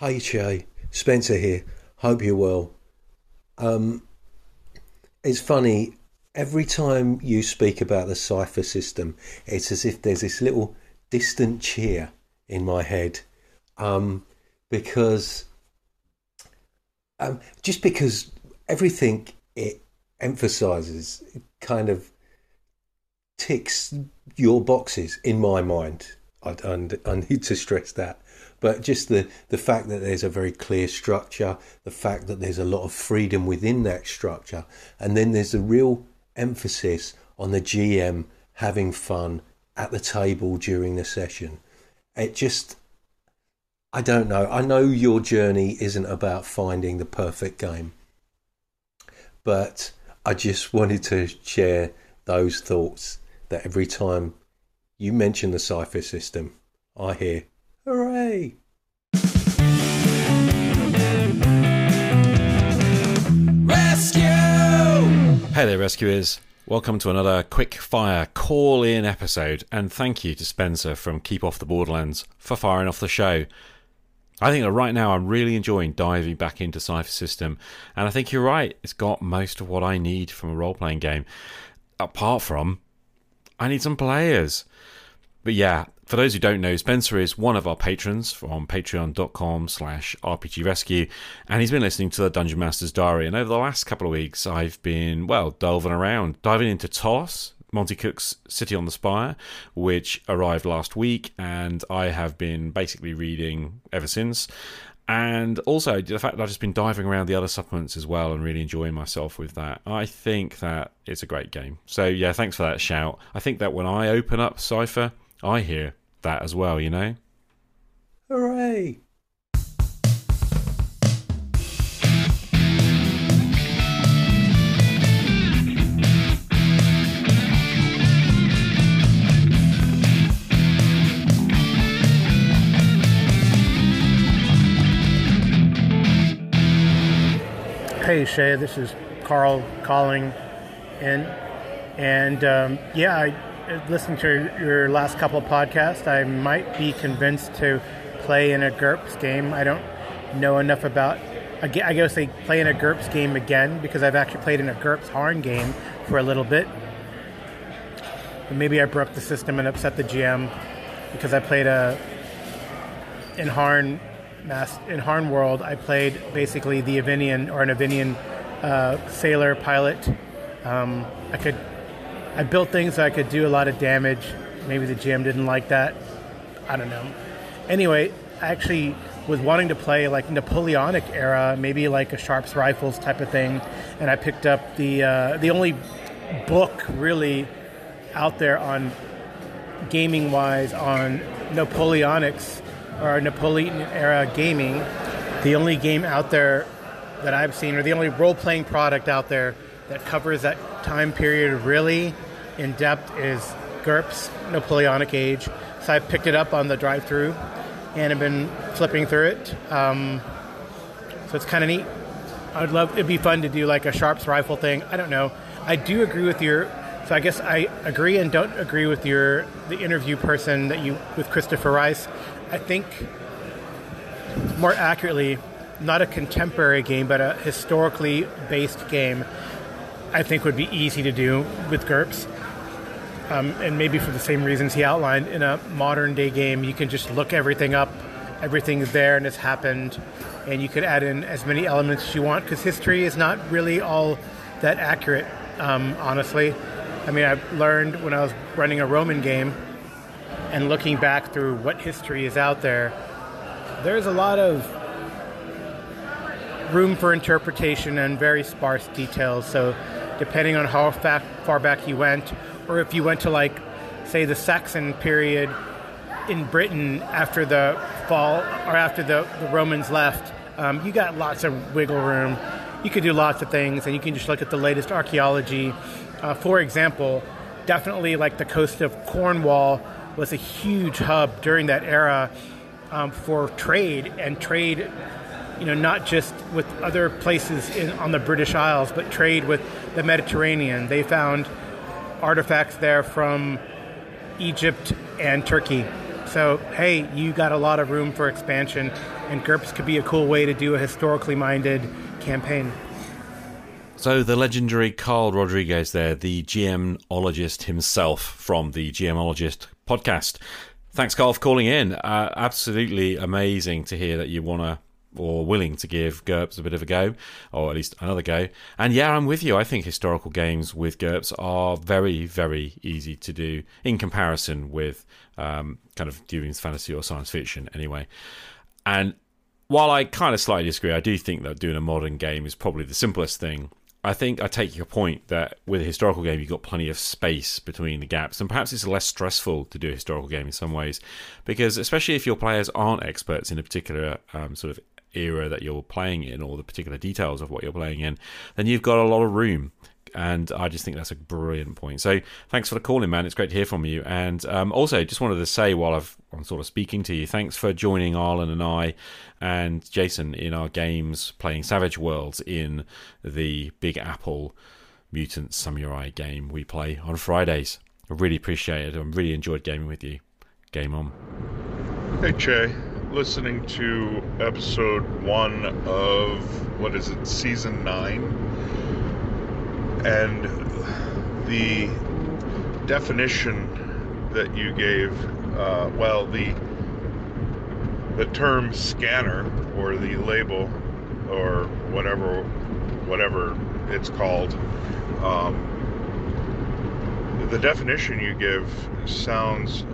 Hey Che, Spencer here. Hope you're well. Um, it's funny. Every time you speak about the Cypher System, it's as if there's this little distant cheer in my head, um, because um, just because everything it emphasizes kind of ticks your boxes in my mind. I, I, I need to stress that. But just the, the fact that there's a very clear structure, the fact that there's a lot of freedom within that structure, and then there's a real emphasis on the GM having fun at the table during the session. It just, I don't know. I know your journey isn't about finding the perfect game, but I just wanted to share those thoughts that every time you mention the Cypher System, I hear, hooray! Rescue! Hey there, rescuers. Welcome to another quick fire call in episode, and thank you to Spencer from Keep Off the Borderlands for firing off the show. I think that right now I'm really enjoying diving back into Cypher System, and I think you're right, it's got most of what I need from a role playing game. Apart from, I need some players. But yeah, for those who don't know, Spencer is one of our patrons from patreon.com slash rpgrescue, and he's been listening to the Dungeon Master's Diary. And over the last couple of weeks, I've been, well, delving around, diving into Ptolus, Monte Cook's City on the Spire, which arrived last week, and I have been basically reading ever since. And also the fact that I've just been diving around the other supplements as well and really enjoying myself with that. I think that it's a great game. So yeah, thanks for that shout. I think that when I open up Cypher, I hear that as well, you know? Hooray! Hey Che, this is Karl calling in, and um, yeah, I listened to your last couple podcasts. I might be convinced to play in a GURPS game. I don't know enough about. I gue- I guess they play in a GURPS game again because I've actually played in a GURPS Harn game for a little bit. But maybe I broke the system and upset the GM because I played a in Harn in Harn World. I played basically the Ivinian or an Ivinian uh, sailor pilot. Um, I could I built things so I could do a lot of damage. Maybe the GM didn't like that. I don't know. Anyway, I actually was wanting to play like Napoleonic era, maybe like a Sharpe's Rifles type of thing, and I picked up the uh, the only book really out there on gaming wise on Napoleonics or Napoleon era gaming. The only game out there that I've seen, or the only role playing product out there that covers that time period really in depth, is GURPS Napoleonic Age. So I picked it up on the drive through and I've been flipping through it. Um, so it's kind of neat. I'd love it'd be fun to do like a Sharpe's Rifles thing. I don't know. I do agree with your. So I guess I agree and don't agree with your the interview person that you with Christopher Rice. I think more accurately, not a contemporary game, but a historically based game. I think would be easy to do with GURPS. Um, and maybe for the same reasons he outlined, in a modern day game, you can just look everything up, everything's there and it's happened, and you could add in as many elements as you want because history is not really all that accurate, um, honestly. I mean, I've learned when I was running a Roman game and looking back through what history is out there, there's a lot of room for interpretation and very sparse details. So, depending on how fa- far back you went, or if you went to, like, say, the Saxon period in Britain after the fall or after the, the Romans left, um, you got lots of wiggle room. You could do lots of things, and you can just look at the latest archaeology. Uh, for example, definitely like the coast of Cornwall was a huge hub during that era um, for trade and trade you know, not just with other places in, on the British Isles, but trade with the Mediterranean. They found artifacts there from Egypt and Turkey. So, hey, you got a lot of room for expansion, and GURPS could be a cool way to do a historically minded campaign. So the legendary Karl Rodriguez there, the GMologist himself from the GMologist podcast. Thanks, Karl, for calling in. Uh, absolutely amazing to hear that you want to or willing to give GURPS a bit of a go, or at least another go. And yeah, I'm with you. I think historical games with GURPS are very, very easy to do in comparison with um, kind of doing fantasy or science fiction, anyway. And while I kind of slightly disagree, I do think that doing a modern game is probably the simplest thing. I think I take your point that with a historical game, you've got plenty of space between the gaps, and perhaps it's less stressful to do a historical game in some ways, because especially if your players aren't experts in a particular um, sort of era that you're playing in or the particular details of what you're playing in, then you've got a lot of room. And I just think that's a brilliant point. So thanks for the call in, man. It's great to hear from you. And um, also, just wanted to say while I've, I'm sort of speaking to you, thanks for joining Arlen and I and Jason in our games playing Savage Worlds in the Big Apple Mutant Samurai game we play on Fridays. I really appreciate it. I really enjoyed gaming with you. Game on. Hey, Che listening to episode one of what is it, season nine, and the definition that you gave. Uh, well, the the term scanner or the label or whatever whatever it's called. Um, the definition you give sounds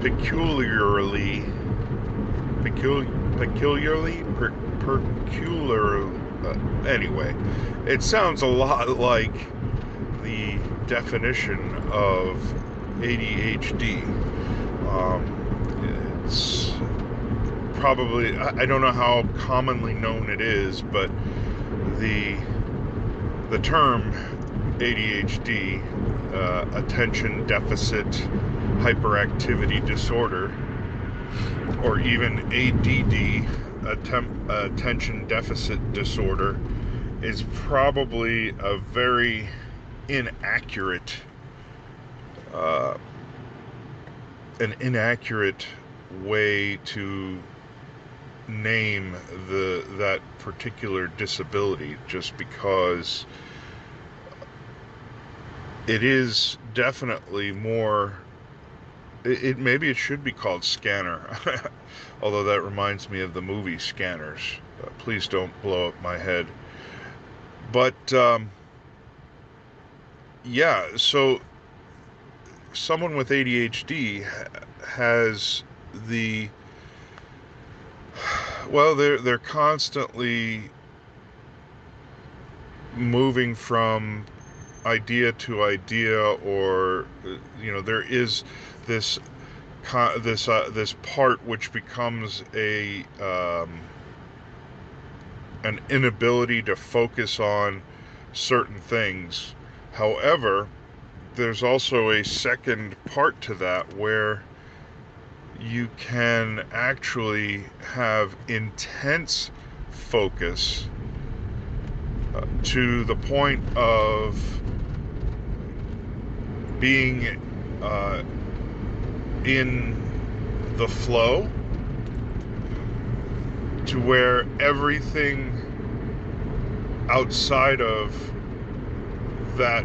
peculiarly pecul- peculiarly per- peculiar uh, anyway it sounds a lot like the definition of ADHD um, it's probably I, don't know how commonly known it is but the the term ADHD uh, attention deficit hyperactivity disorder or even ADD, attempt, attention deficit disorder, is probably a very inaccurate, uh, an inaccurate way to name the that particular disability, just because it is definitely more it, it, maybe it should be called Scanner, although that reminds me of the movie Scanners. Uh, please don't blow up my head. But um, yeah, so someone with ADHD has the well, they're they're constantly moving from idea to idea, or uh, you know, there is this this uh, this part which becomes a um, an inability to focus on certain things. However, there's also a second part to that where you can actually have intense focus uh, to the point of being uh, in the flow to where everything outside of that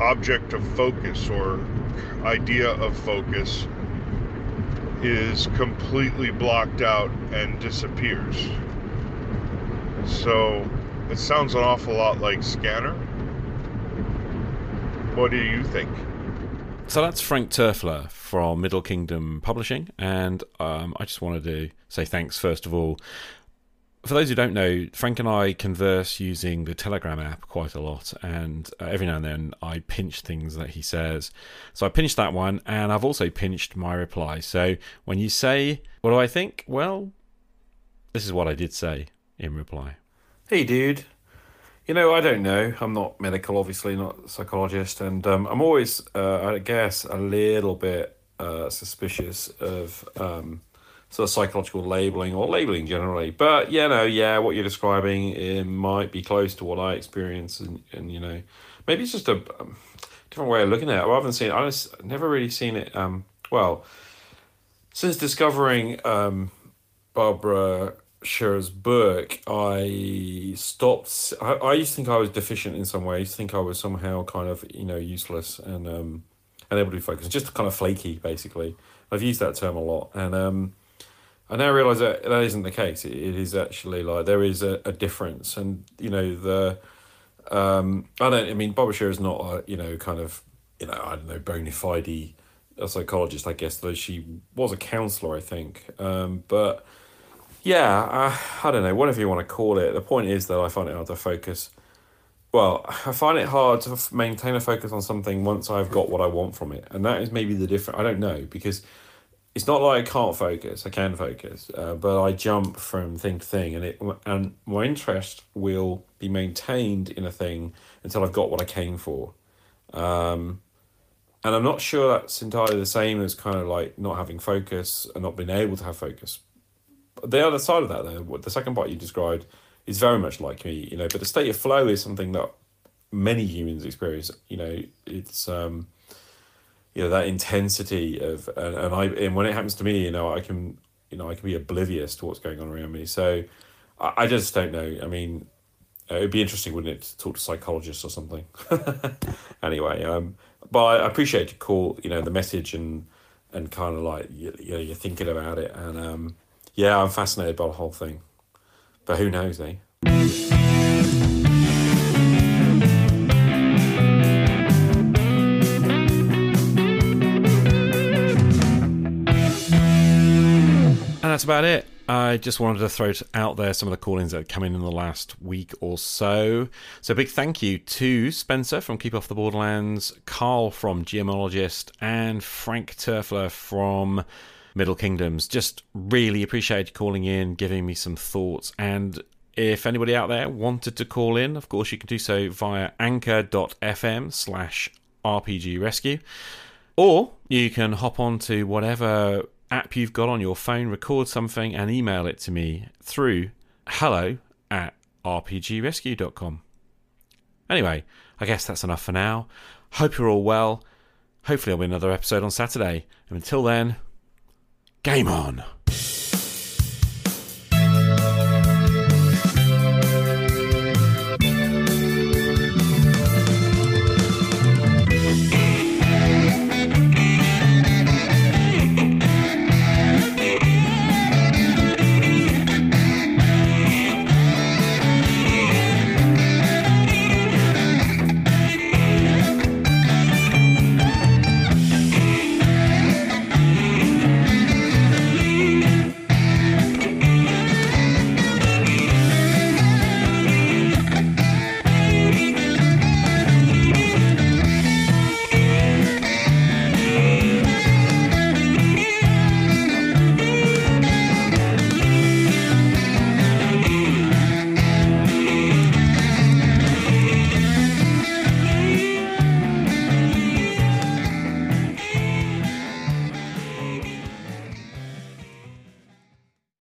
object of focus or idea of focus is completely blocked out and disappears. So it sounds an awful lot like Scanner. What do you think? So that's Frank Turfler from Middle Kingdom Publishing, and um, I just wanted to say thanks first of all. For those who don't know, Frank and I converse using the Telegram app quite a lot, and uh, every now and then I pinch things that he says. So I pinched that one, and I've also pinched my reply. So when you say, What do I think? Well, this is what I did say in reply. Hey, dude. You know, I don't know. I'm not medical, obviously, not a psychologist, and um, I'm always, uh, I guess, a little bit uh, suspicious of um, sort of psychological labeling or labeling generally. But you know, yeah, what you're describing it might be close to what I experience, and, and you know, maybe it's just a um, different way of looking at it. I haven't seen, I've never really seen it um, well, since discovering um, Barbara Sher's book, I stopped. I, I used to think I was deficient in some way. I used to think I was somehow kind of you know useless and um, unable to be focused, just kind of flaky, basically. I've used that term a lot, and um, I now realise that that isn't the case. It, it is actually like there is a, a difference, and you know the. Um, I don't. I mean, Barbara Sher is not a you know kind of you know I don't know bona fide a psychologist, I guess, though she was a counsellor, I think. Um, but yeah, I, I don't know, whatever you want to call it. The point is that I find it hard to focus. Well, I find it hard to f- maintain a focus on something once I've got what I want from it, and that is maybe the difference. I don't know because it's not like I can't focus. I can focus, uh, but I jump from thing to thing, and it and my interest will be maintained in a thing until I've got what I came for. Um, and I'm not sure that's entirely the same as kind of like not having focus and not being able to have focus. The other side of that, though, the second part you described is very much like me, you know. But the state of flow is something that many humans experience. You know, it's um, you know that intensity of and, and I and when it happens to me, you know, I can you know I can be oblivious to what's going on around me. So I, I just don't know. I mean, uh, it'd be interesting, wouldn't it, to talk to psychologists or something? anyway, um, but I appreciate your call, you know, the message and and kind of like you, you know you're thinking about it, and um, yeah, I'm fascinated by the whole thing. But who knows, eh? And that's about it. I just wanted to throw out there some of the call-ins that have come in in the last week or so. So big thank you to Spencer from Keep Off the Borderlands, Karl from GMologist, and Frank Turfler from Middle Kingdoms. Just really appreciate you calling in, giving me some thoughts, and if anybody out there wanted to call in, of course you can do so via anchor.fm slash RPG Rescue. Or you can hop on to whatever app you've got on your phone, record something, and email it to me through hello at rpgrescue.com. Anyway, I guess that's enough for now. Hope you're all well. Hopefully, there'll be another episode on Saturday. And until then, game on!